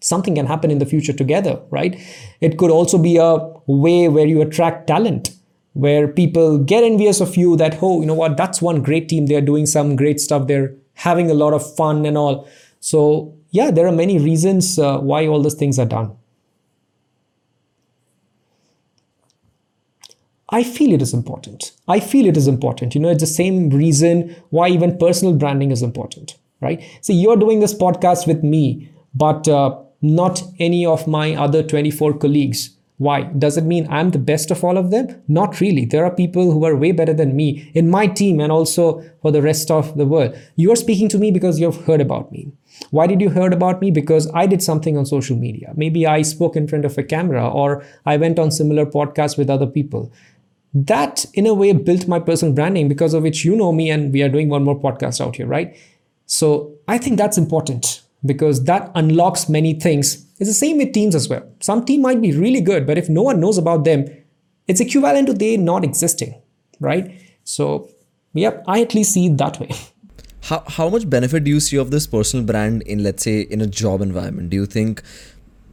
something can happen in the future together right? It could also be a way where you attract talent where people get envious of you that oh you know what? That's one great team. They're doing some great stuff. They're having a lot of fun and all. So yeah there are many reasons uh, why all these things are done I feel it is important. I feel it is important. You know, it's the same reason why even personal branding is important, right? So you're doing this podcast with me, but uh, not any of my other 24 colleagues. Why? Does it mean I'm the best of all of them? Not really. There are people who are way better than me in my team and also for the rest of the world. You are speaking to me because you've heard about me. Why did you heard about me? Because I did something on social media. Maybe I spoke in front of a camera or I went on similar podcasts with other people that in a way built my personal branding because of which you know me and we are doing one more podcast out here right? So i think that's important because that unlocks many things. It's the same with teams as well. Some team might be really good but if no one knows about them it's equivalent to they not existing right? So yep i at least see it that way.
How, how much benefit do you see of this personal brand in let's say in a job environment? Do you think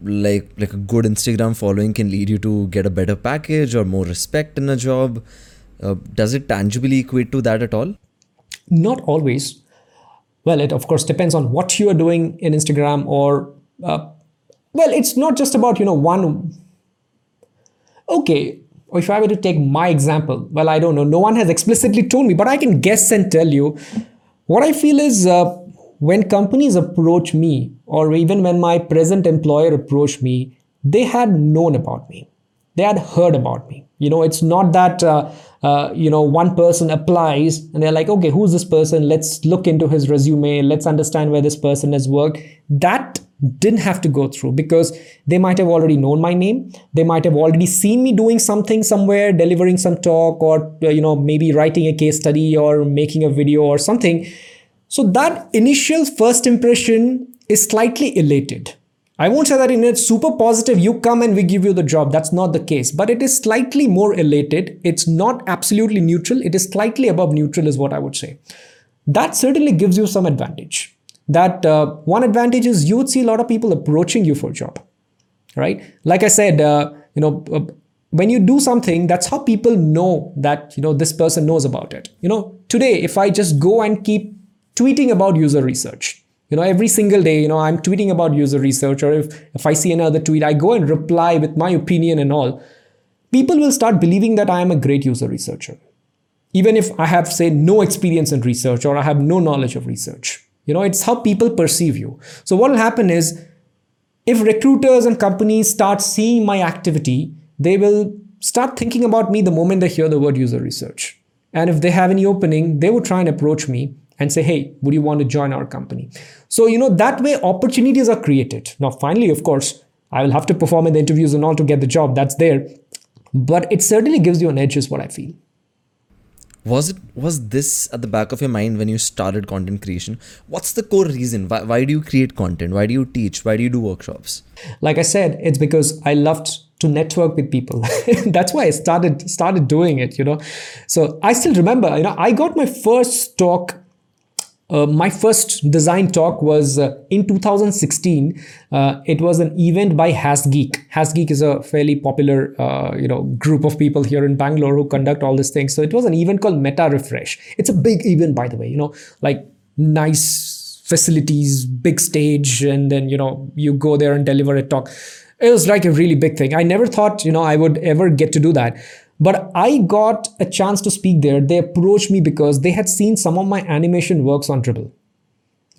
like like a good Instagram following can lead you to get a better package or more respect in a job. Uh, does it tangibly equate to that at all?
Not always. Well, it of course depends on what you are doing in Instagram or uh, well, it's not just about you know one. Okay, if I were to take my example, well, I don't know. No one has explicitly told me, but I can guess and tell you. What I feel is uh, when companies approach me, or even when my present employer approached me, they had known about me. They had heard about me. You know, it's not that, uh, uh, you know, one person applies and they're like, okay, who's this person? Let's look into his resume. Let's understand where this person has worked. That didn't have to go through because they might have already known my name they might have already seen me doing something somewhere delivering some talk or uh, you know maybe writing a case study or making a video or something so that initial first impression is slightly elated. I won't say that in it's super positive, you come and we give you the job. That's not the case, but it is slightly more elated. It's not absolutely neutral. It is slightly above neutral, is what I would say. That certainly gives you some advantage. That uh, one advantage is you would see a lot of people approaching you for a job, right? Like I said, uh, you know, uh, when you do something, that's how people know that you know this person knows about it. You know, today if I just go and keep tweeting about user research. You know every single day you know i'm tweeting about user research or if if i see another tweet i go and reply with my opinion and all. People will start believing that i am a great user researcher. Even if i have say no experience in research or i have no knowledge of research. You know it's how people perceive you. So what will happen is if recruiters and companies start seeing my activity they will start thinking about me the moment they hear the word user research. And if they have any opening they would try and approach me and say, hey, would you want to join our company? So, you know, that way opportunities are created. Now, finally, of course, I will have to perform in the interviews and all to get the job. That's there. But it certainly gives you an edge, is what I feel.
Was it was this at the back of your mind when you started content creation? What's the core reason? Why, why do you create content? Why do you teach? Why do you do workshops?
Like I said, it's because I loved to network with people. That's why I started started doing it, you know. So I still remember, you know, I got my first talk uh, my first design talk was uh, in 2016. Uh, it was an event by HasGeek. HasGeek is a fairly popular, uh, you know, group of people here in Bangalore who conduct all these things. So it was an event called Meta Refresh. It's a big event, by the way. You know, like nice facilities, big stage, and then you know you go there and deliver a talk. It was like a really big thing. I never thought you know I would ever get to do that. But I got a chance to speak there. They approached me because they had seen some of my animation works on Dribbble.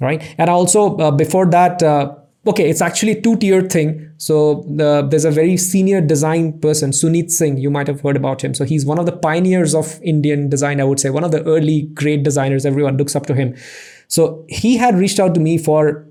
Right. And also, uh, before that, uh, okay, it's actually a two tier thing. So the, there's a very senior design person, Sunit Singh. You might have heard about him. So he's one of the pioneers of Indian design, I would say, one of the early great designers. Everyone looks up to him. So he had reached out to me for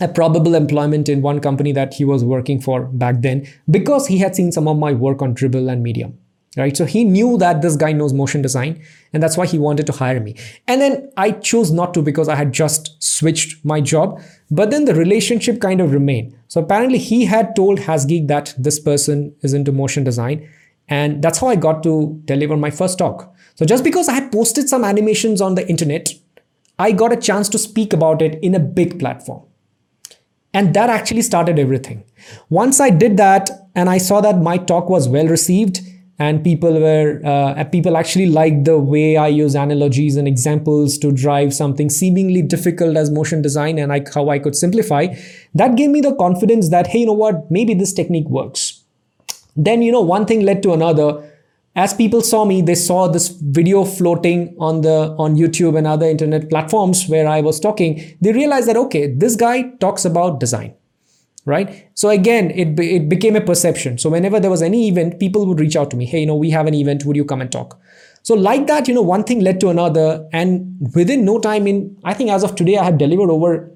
a probable employment in one company that he was working for back then because he had seen some of my work on Dribbble and Medium right? So he knew that this guy knows motion design and that's why he wanted to hire me. And then i chose not to because i had just switched my job but then the relationship kind of remained. So apparently he had told hasgeek that this person is into motion design and that's how i got to deliver my first talk. So just because i had posted some animations on the internet i got a chance to speak about it in a big platform. And that actually started everything. Once i did that and i saw that my talk was well received and people were uh, people actually liked the way I use analogies and examples to drive something seemingly difficult as motion design and I, how I could simplify. That gave me the confidence that hey, you know what, maybe this technique works. Then you know one thing led to another. as people saw me they saw this video floating on the on youtube and other internet platforms where i was talking they realized that okay this guy talks about design right? So again it, it became a perception. So whenever there was any event people would reach out to me hey you know we have an event would you come and talk? So like that you know one thing led to another and within no time in i think as of today i have delivered over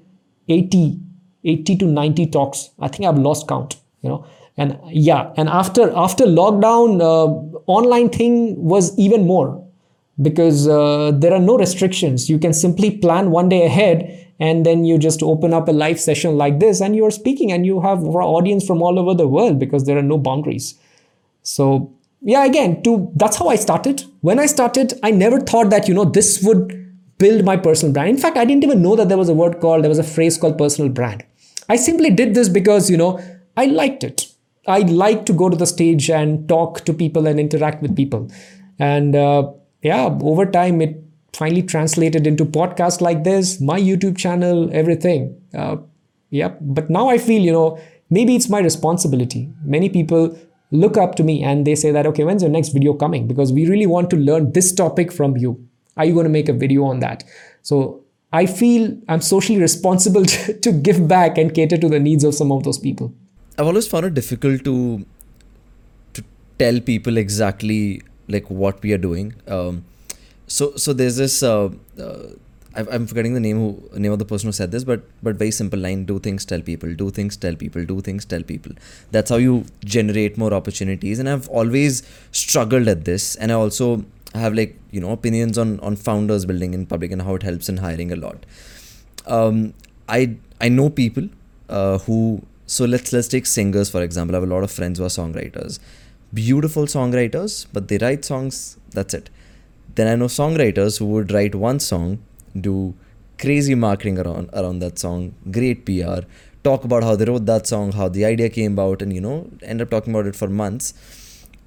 80 80 to 90 talks. I think i've lost count you know? And yeah and after after lockdown uh, online thing was even more because uh, there are no restrictions. You can simply plan one day ahead and then you just open up a live session like this and you're speaking and you have audience from all over the world because there are no boundaries. So yeah again to that's how i started. When i started i never thought that you know this would build my personal brand. In fact i didn't even know that there was a word called there was a phrase called personal brand. I simply did this because you know i liked it. I like to go to the stage and talk to people and interact with people. And uh, yeah, over time, it finally translated into podcasts like this, my YouTube channel, everything. Uh, yeah, but now I feel, you know, maybe it's my responsibility. Many people look up to me and they say that, okay, when's your next video coming? Because we really want to learn this topic from you. Are you going to make a video on that? So I feel I'm socially responsible to, to give back and cater to the needs of some of those people.
I've always found it difficult to to tell people exactly like what we are doing. Um, so so there's this. Uh, uh, I'm forgetting the name who name of the person who said this, but but very simple line: do things, tell people, do things, tell people, do things, tell people. That's how you generate more opportunities. And I've always struggled at this, and I also have like you know opinions on on founders building in public and how it helps in hiring a lot. Um, I I know people uh, who so let's let's take singers for example. I have a lot of friends who are songwriters, beautiful songwriters, but they write songs. That's it. Then I know songwriters who would write one song, do crazy marketing around around that song, great PR, talk about how they wrote that song, how the idea came about, and you know end up talking about it for months.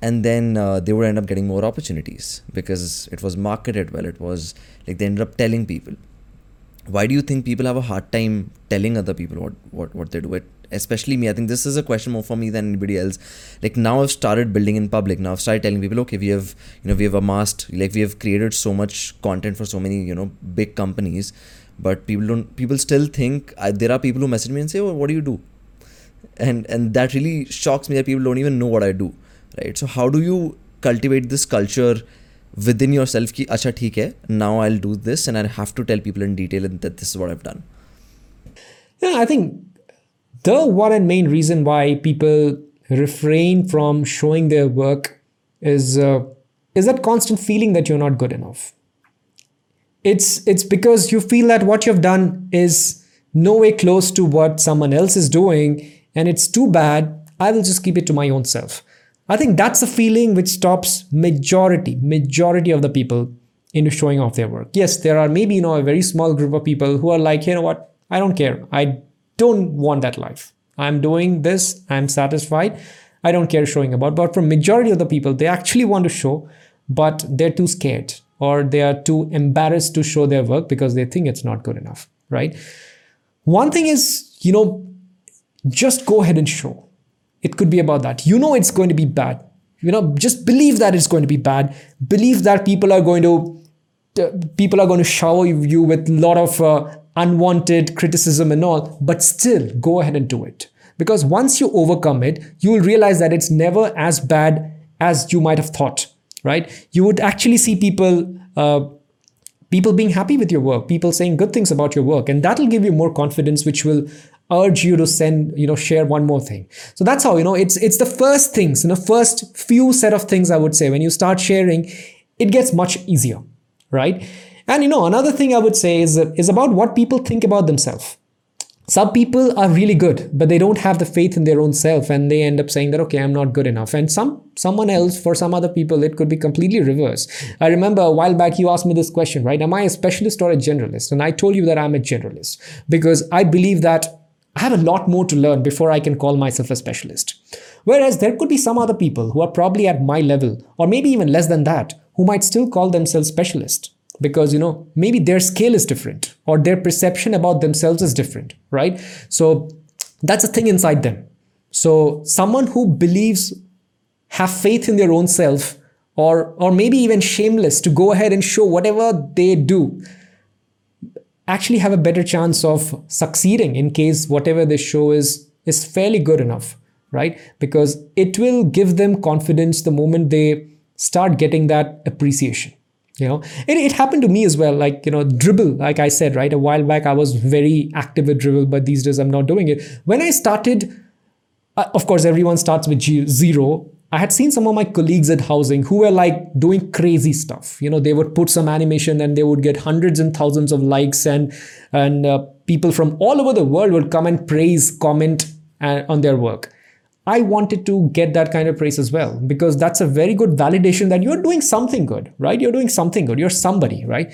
And then uh, they would end up getting more opportunities because it was marketed well. It was like they ended up telling people. Why do you think people have a hard time telling other people what, what, what they do? It especially me i think this is a question more for me than anybody else. Like now i've started building in public. Now i've started telling people okay we have you know we have amassed like we have created so much content for so many you know big companies. But people don't people still think I, there are people who message me and say oh what do you do? And and that really shocks me that people don't even know what i do right? So how do you cultivate this culture within yourself ki acha theek hai now i'll do this and i have to tell people in detail that this is what i've done.
Yeah i think the one and main reason why people refrain from showing their work is uh, is that constant feeling that you're not good enough. It's it's because you feel that what you've done is no way close to what someone else is doing and it's too bad i will just keep it to my own self i think that's a feeling which stops majority majority of the people into showing off their work yes there are maybe you know a very small group of people who are like you know what i don't care i don't want that life. I'm doing this, I'm satisfied. I don't care showing about. But for majority of the people, they actually want to show, but they're too scared or they are too embarrassed to show their work because they think it's not good enough, right? One thing is, you know, just go ahead and show. It could be about that. You know it's going to be bad. You know, just believe that it's going to be bad. Believe that people are going to people are going to shower you with a lot of uh, unwanted criticism and all, but still go ahead and do it. Because once you overcome it, you will realize that it's never as bad as you might have thought, right? You would actually see people. Uh, people being happy with your work people saying good things about your work and that'll give you more confidence which will urge you to send you know share one more thing so that's how you know it's it's the first things you know first few set of things i would say when you start sharing it gets much easier right and you know, another thing I would say is, is about what people think about themselves. Some people are really good, but they don't have the faith in their own self and they end up saying that, okay, I'm not good enough. And some someone else, for some other people, it could be completely reverse. I remember a while back you asked me this question, right? Am I a specialist or a generalist? And I told you that I'm a generalist because I believe that I have a lot more to learn before I can call myself a specialist. Whereas there could be some other people who are probably at my level, or maybe even less than that, who might still call themselves specialist. Because you know maybe their scale is different or their perception about themselves is different right? So that's a thing inside them. So someone who believes have faith in their own self or or maybe even shameless to go ahead and show whatever they do actually have a better chance of succeeding in case whatever they show is is fairly good enough right? Because it will give them confidence the moment they start getting that appreciation you know? It, it happened to me as well like you know Dribbble like i said right a while back i was very active with Dribbble but these days i'm not doing it. When i started uh, of course everyone starts with zero I had seen some of my colleagues at housing who were like doing crazy stuff. You know, they would put some animation and they would get hundreds and thousands of likes, and and uh, people from all over the world would come and praise, comment uh, on their work. I wanted to get that kind of praise as well because that's a very good validation that you're doing something good, right? You're doing something good. You're somebody, right?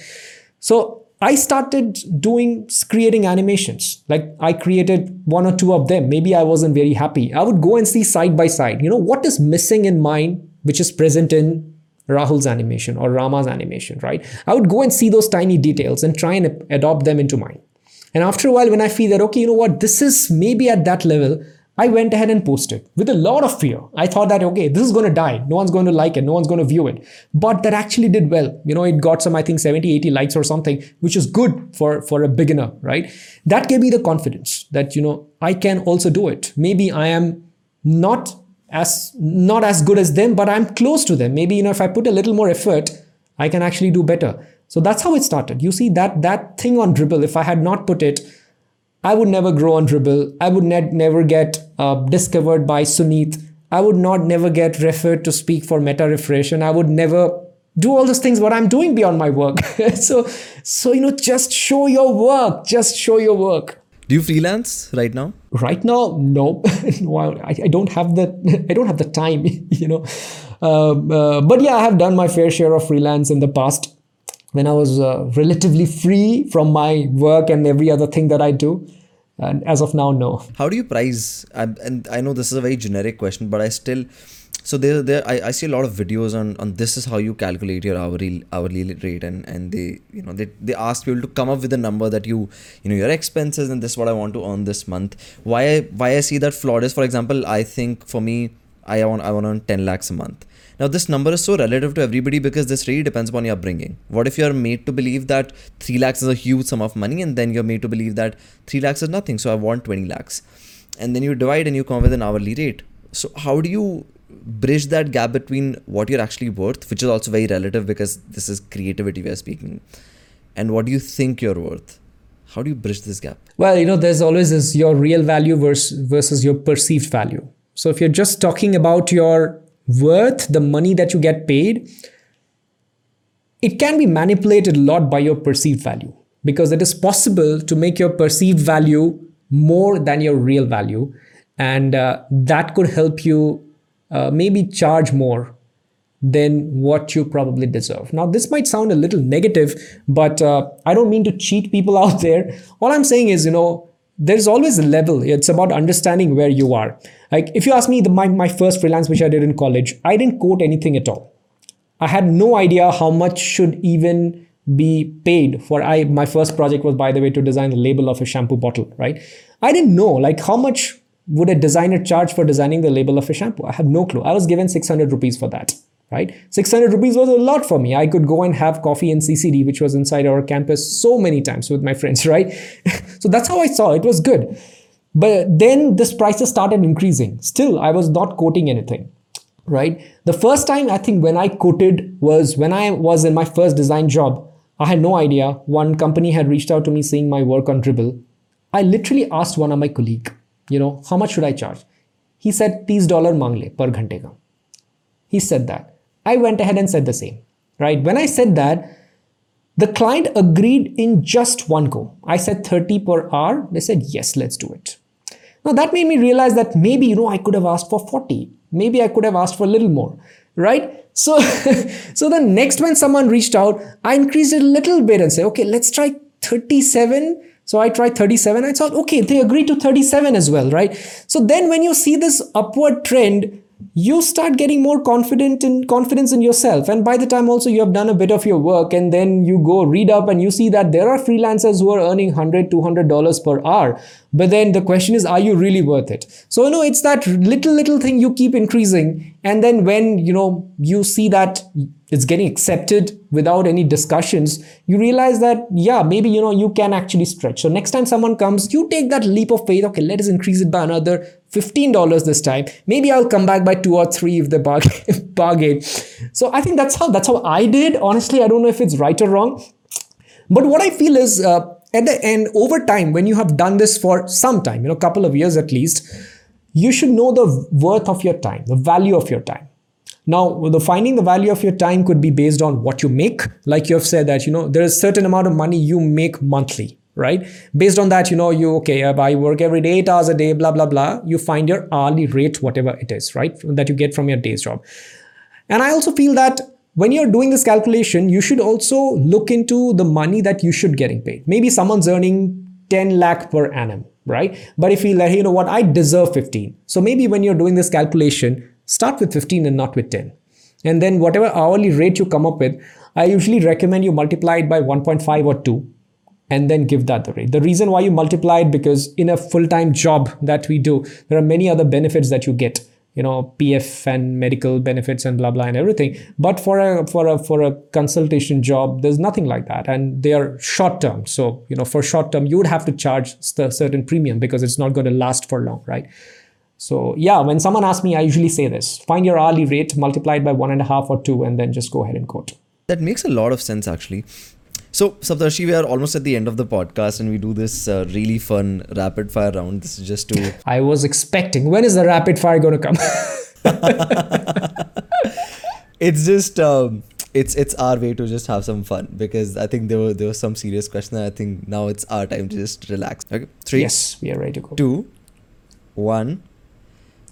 So I started doing creating animations. Like I created one or two of them. Maybe I wasn't very happy. I would go and see side by side, you know, what is missing in mine, which is present in Rahul's animation or Rama's animation, right? I would go and see those tiny details and try and adopt them into mine. And after a while, when I feel that, okay, you know what, this is maybe at that level, I went ahead and posted with a lot of fear. I thought that, okay, this is going to die. No one's going to like it. No one's going to view it. But that actually did well. You know, it got some, I think 70, 80 likes or something, which is good for, for a beginner, right? That gave me the confidence that, you know, I can also do it. Maybe I am not as, not as good as them, but I'm close to them. Maybe, you know, if I put a little more effort, I can actually do better. So that's how it started. You see that, that thing on Dribbble, if I had not put it, I would never grow on Dribbble. I would ne- never get uh, discovered by Suneet. I would not never get referred to speak for Meta Refresh, and I would never do all those things what I'm doing beyond my work. so, so you know, just show your work. Just show your work.
Do you freelance right now?
Right now, no. well, I, I, don't have the I don't have the time. You know, um, uh, but yeah, I have done my fair share of freelance in the past when I was uh, relatively free from my work and every other thing that I do. And as of now, no.
How do you price? and I know this is a very generic question, but I still. So there, there, I, I see a lot of videos on, on this is how you calculate your hourly hourly rate, and, and they, you know, they, they ask people to come up with a number that you, you know, your expenses and this is what I want to earn this month. Why I, why I see that flawed is, for example, I think for me, I want I want to earn 10 lakhs a month now, this number is so relative to everybody because this really depends upon your upbringing. What if you're made to believe that 3 lakhs is a huge sum of money and then you're made to believe that 3 lakhs is nothing, so I want 20 lakhs. And then you divide and you come with an hourly rate. So, how do you bridge that gap between what you're actually worth, which is also very relative because this is creativity we are speaking, and what do you think you're worth? How do you bridge this gap?
Well, you know, there's always this your real value versus, versus your perceived value. So if you're just talking about your worth, the money that you get paid, it can be manipulated a lot by your perceived value because it is possible to make your perceived value more than your real value. And uh, that could help you uh, maybe charge more than what you probably deserve. Now, this might sound a little negative, but uh, I don't mean to cheat people out there. All I'm saying is, you know, there's always a level. It's about understanding where you are. Like if you ask me, the, my, my first freelance which I did in college, I didn't quote anything at all. I had no idea how much should even be paid for I my first project was by the way to design the label of a shampoo bottle, right? I didn't know like how much would a designer charge for designing the label of a shampoo? I have no clue. I was given 600 rupees for that right? 600 rupees was a lot for me. I could go and have coffee in ccd which was inside our campus so many times with my friends right? So that's how i saw it was good. But then this prices started increasing. Still i was not quoting anything right? The first time i think when i quoted was when i was in my first design job. I had no idea. One company had reached out to me seeing my work on dribble. I literally asked one of my colleague you know how much should i charge? He said $30 mangle per ghante ka. He said that I went ahead and said the same, right? When I said that, the client agreed in just one go. I said 30 per hour. They said, yes, let's do it. Now that made me realize that maybe, you know, I could have asked for 40. Maybe I could have asked for a little more, right? So, so the next when someone reached out, I increased it a little bit and said, okay, let's try 37. So I tried 37. I thought, okay, they agreed to 37 as well, right? So then when you see this upward trend, you start getting more confident in confidence in yourself. And by the time also you have done a bit of your work and then you go read up and you see that there are freelancers who are earning 100 200 dollars per hour. But then the question is are you really worth it? So you know it's that little little thing you keep increasing and then when you know you see that it's getting accepted without any discussions you realize that yeah maybe you know you can actually stretch. So next time someone comes you take that leap of faith okay let us increase it by another $15 this time. Maybe i'll come back by two or three if the bargain bargain. So i think that's how that's how i did. Honestly i don't know if it's right or wrong. But what i feel is uh, at the end over time when you have done this for some time you know couple of years at least you should know the worth of your time the value of your time now, the finding the value of your time could be based on what you make. Like you have said that, you know, there is certain amount of money you make monthly, right? Based on that, you know, you, okay, I work every day, eight hours a day, blah, blah, blah. You find your hourly rate, whatever it is, right? That you get from your day's job. And I also feel that when you're doing this calculation, you should also look into the money that you should getting paid. Maybe someone's earning 10 lakh per annum, right? But if you like, you know what, I deserve 15. So maybe when you're doing this calculation, Start with 15 and not with 10. And then whatever hourly rate you come up with, I usually recommend you multiply it by 1.5 or 2 and then give that the rate. The reason why you multiply it because in a full-time job that we do, there are many other benefits that you get you know pf and medical benefits and blah blah and everything. But for a for a for a consultation job there's nothing like that. And they are short term. So you know for short term you would have to charge a certain premium because it's not going to last for long right? So yeah, when someone asks me, I usually say this: find your hourly rate, multiply it by one and a half or two, and then just go ahead and quote.
That makes a lot of sense, actually. So, Saptarshi, we are almost at the end of the podcast, and we do this uh, really fun rapid fire round. This is just to.
I was expecting. When is the rapid fire going to come?
it's just. Um, it's it's our way to just have some fun because I think there were there were some serious questions. I think now it's our time to just relax. Okay, three.
Yes, we are ready to go.
Two, one.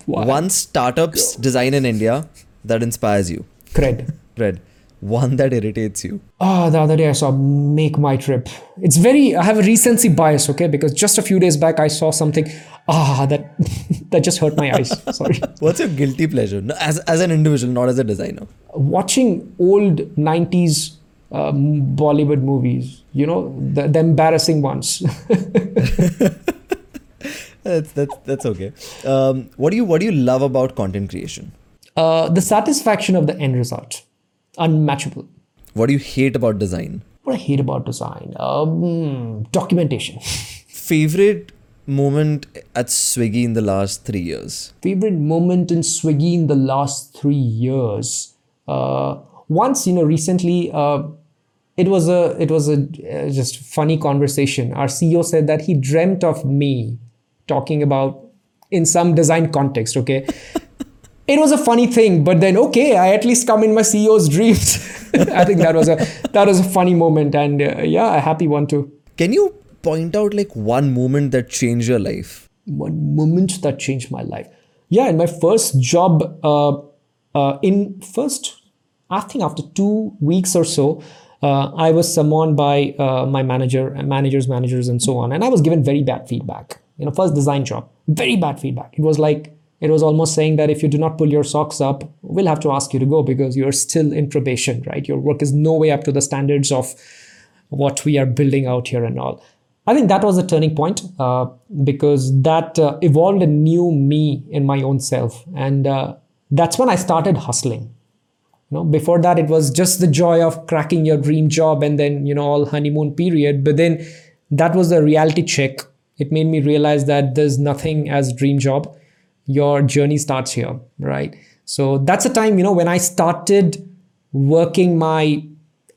One startup's design in India that inspires you.
Cred.
Cred. One that irritates you.
Oh, the other day I saw Make My Trip. It's very, I have a recency bias, okay? Because just a few days back I saw something, ah, that that just hurt my eyes. Sorry.
What's your guilty pleasure? As, as an individual, not as a designer.
Watching old 90s um, Bollywood movies, you know, the, the embarrassing ones.
that's that's that's okay. Um, what do you what do you love about content creation?
Uh, the satisfaction of the end result, unmatchable.
What do you hate about design?
What I hate about design, um, documentation.
Favorite moment at Swiggy in the last three years?
Favorite moment in Swiggy in the last three years. Uh, once, you know, recently, uh, it was a it was a uh, just funny conversation. Our CEO said that he dreamt of me talking about in some design context okay it was a funny thing but then okay i at least come in my ceo's dreams. I think that was a that was a funny moment and uh, yeah a happy one too.
Can you point out like one moment that changed your life?
One moment that changed my life. Yeah in my first job uh, uh, in first i think after two weeks or so uh, I was summoned by uh, my manager and managers, managers, and so on. And I was given very bad feedback. You know first design job very bad feedback. It was like it was almost saying that if you do not pull your socks up we'll have to ask you to go because you're still in probation right? Your work is no way up to the standards of what we are building out here and all. I think that was a turning point uh, because that uh, evolved a new me in my own self. And uh, that's when i started hustling. You know before that it was just the joy of cracking your dream job and then you know all honeymoon period. But then that was a reality check. It made me realize that there's nothing as dream job your journey starts here right? So that's a time you know when i started working my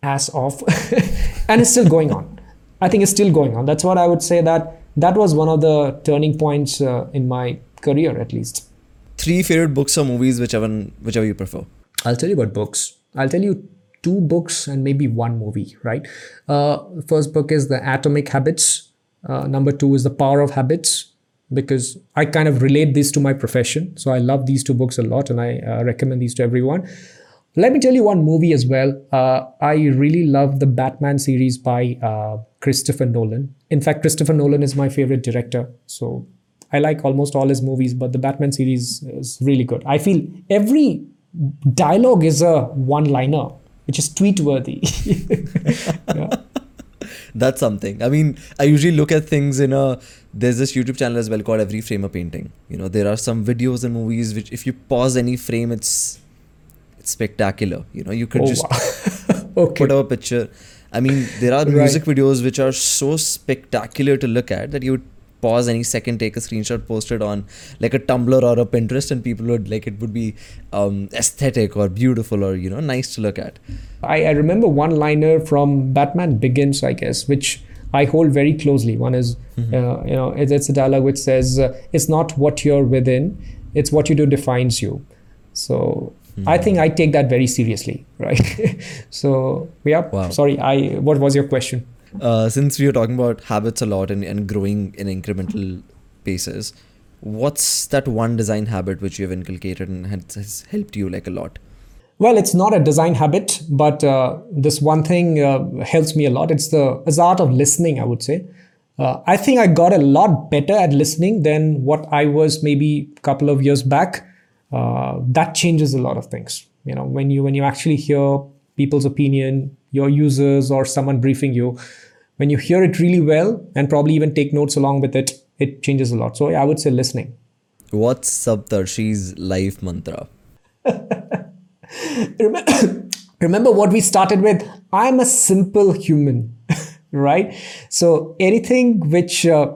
ass off and it's still going on. I think it's still going on. That's what i would say that that was one of the turning points uh, in my career at least.
Three favorite books or movies whichever whichever you prefer?
I'll tell you about books. I'll tell you two books and maybe one movie right? Uh, first book is the atomic habits. Uh, number two is The Power of Habits, because I kind of relate this to my profession. So I love these two books a lot and I uh, recommend these to everyone. Let me tell you one movie as well. Uh, I really love the Batman series by uh, Christopher Nolan. In fact, Christopher Nolan is my favorite director. So I like almost all his movies, but the Batman series is really good. I feel every dialogue is a one liner, which is tweet worthy.
yeah
that's something. I mean, I usually look at things in a. There's this YouTube channel as well called Every Frame a Painting. You know, there are some videos and movies which, if you pause any frame, it's it's spectacular. You know, you could
Oh,
just
wow. okay.
put up a picture. I mean, there are
Right.
music videos which are so spectacular to look at that you would pause any second, take a screenshot, post it on like a Tumblr or a Pinterest, and people would like it would be um, aesthetic or beautiful or you know nice to look at.
I, I remember one liner from Batman Begins, I guess, which I hold very closely. One is, uh, you know, it's, it's a dialogue which says, uh, "It's not what you're within; it's what you do defines you." So I think I take that very seriously, right? so yeah.
Wow.
Sorry, I. What was your question?
Uh, since we are talking about habits a lot and, and growing in incremental paces, what's that one design habit which you have inculcated and has, has helped you like a lot?
Well, it's not a design habit, but uh, this one thing uh, helps me a lot. It's the it's the art of listening. I would say. Uh, I think I got a lot better at listening than what I was maybe a couple of years back. Uh, that changes a lot of things. You know, when you when you actually hear people's opinion, your users or someone briefing you, when you hear it really well and probably even take notes along with it, it changes a lot. So I would say listening.
What's Saptarshi's life mantra?
remember, what we started with i'm a simple human right so anything which uh,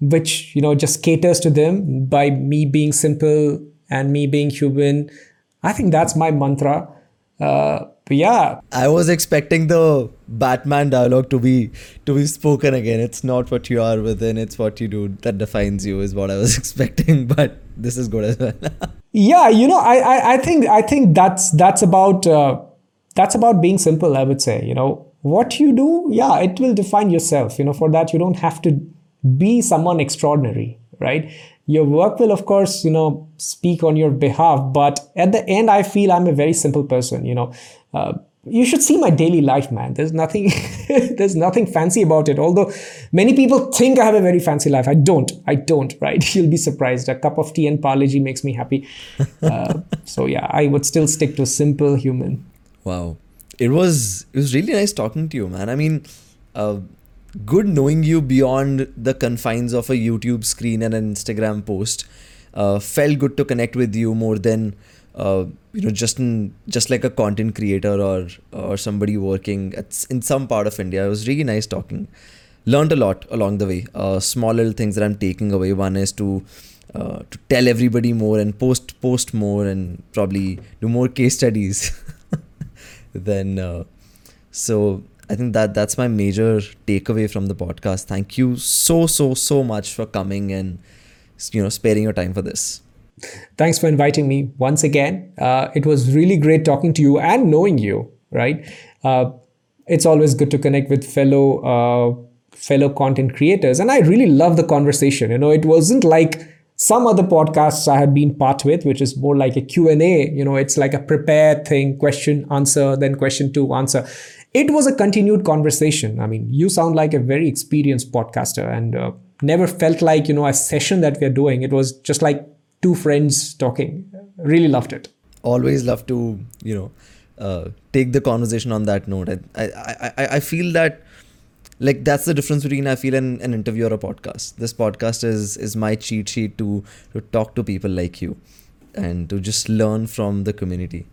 which you know just caters to them by me being simple and me being human i think that's my mantra uh, yeah.
I was expecting the Batman dialogue to be to be spoken again. It's not what you are within, it's what you do that defines you is what I was expecting, but this is good as well.
yeah you know i i, I think i think that's that's about uh, that's about being simple i would say you know. What you do yeah it will define yourself. You know for that you don't have to be someone extraordinary right? Your work will of course you know speak on your behalf but at the end i feel i'm a very simple person you know uh, you should see my daily life man. There's nothing there's nothing fancy about it. Although many people think i have a very fancy life. I don't. I don't right? You'll be surprised. A cup of tea and Parle-G makes me happy. Uh, so yeah i would still stick to simple human.
Wow. It was it was really nice talking to you, man. I mean, uh, good knowing you beyond the confines of a YouTube screen and an Instagram post. Uh, felt good to connect with you more than uh, you know just in, just like a content creator or or somebody working at, in some part of India. It was really nice talking. Learned a lot along the way. Uh, small little things that I'm taking away. One is to uh, to tell everybody more and post post more and probably do more case studies. then uh, so i think that that's my major takeaway from the podcast thank you so so so much for coming and you know sparing your time for this
thanks for inviting me once again. Uh, it was really great talking to you and knowing you right? Uh, it's always good to connect with fellow uh, fellow content creators and i really love the conversation. You know it wasn't like some other podcasts i had been part with which is more like a q&a you know it's like a prepared thing question answer then question two answer. It was a continued conversation. I mean you sound like a very experienced podcaster and uh, never felt like you know a session that we're doing. It was just like two friends talking. Really loved it.
Always love to you know uh, take the conversation on that note. I, I i i feel that like that's the difference between i feel an, an interview or a podcast. This podcast is is my cheat sheet to to talk to people like you and to just learn from the community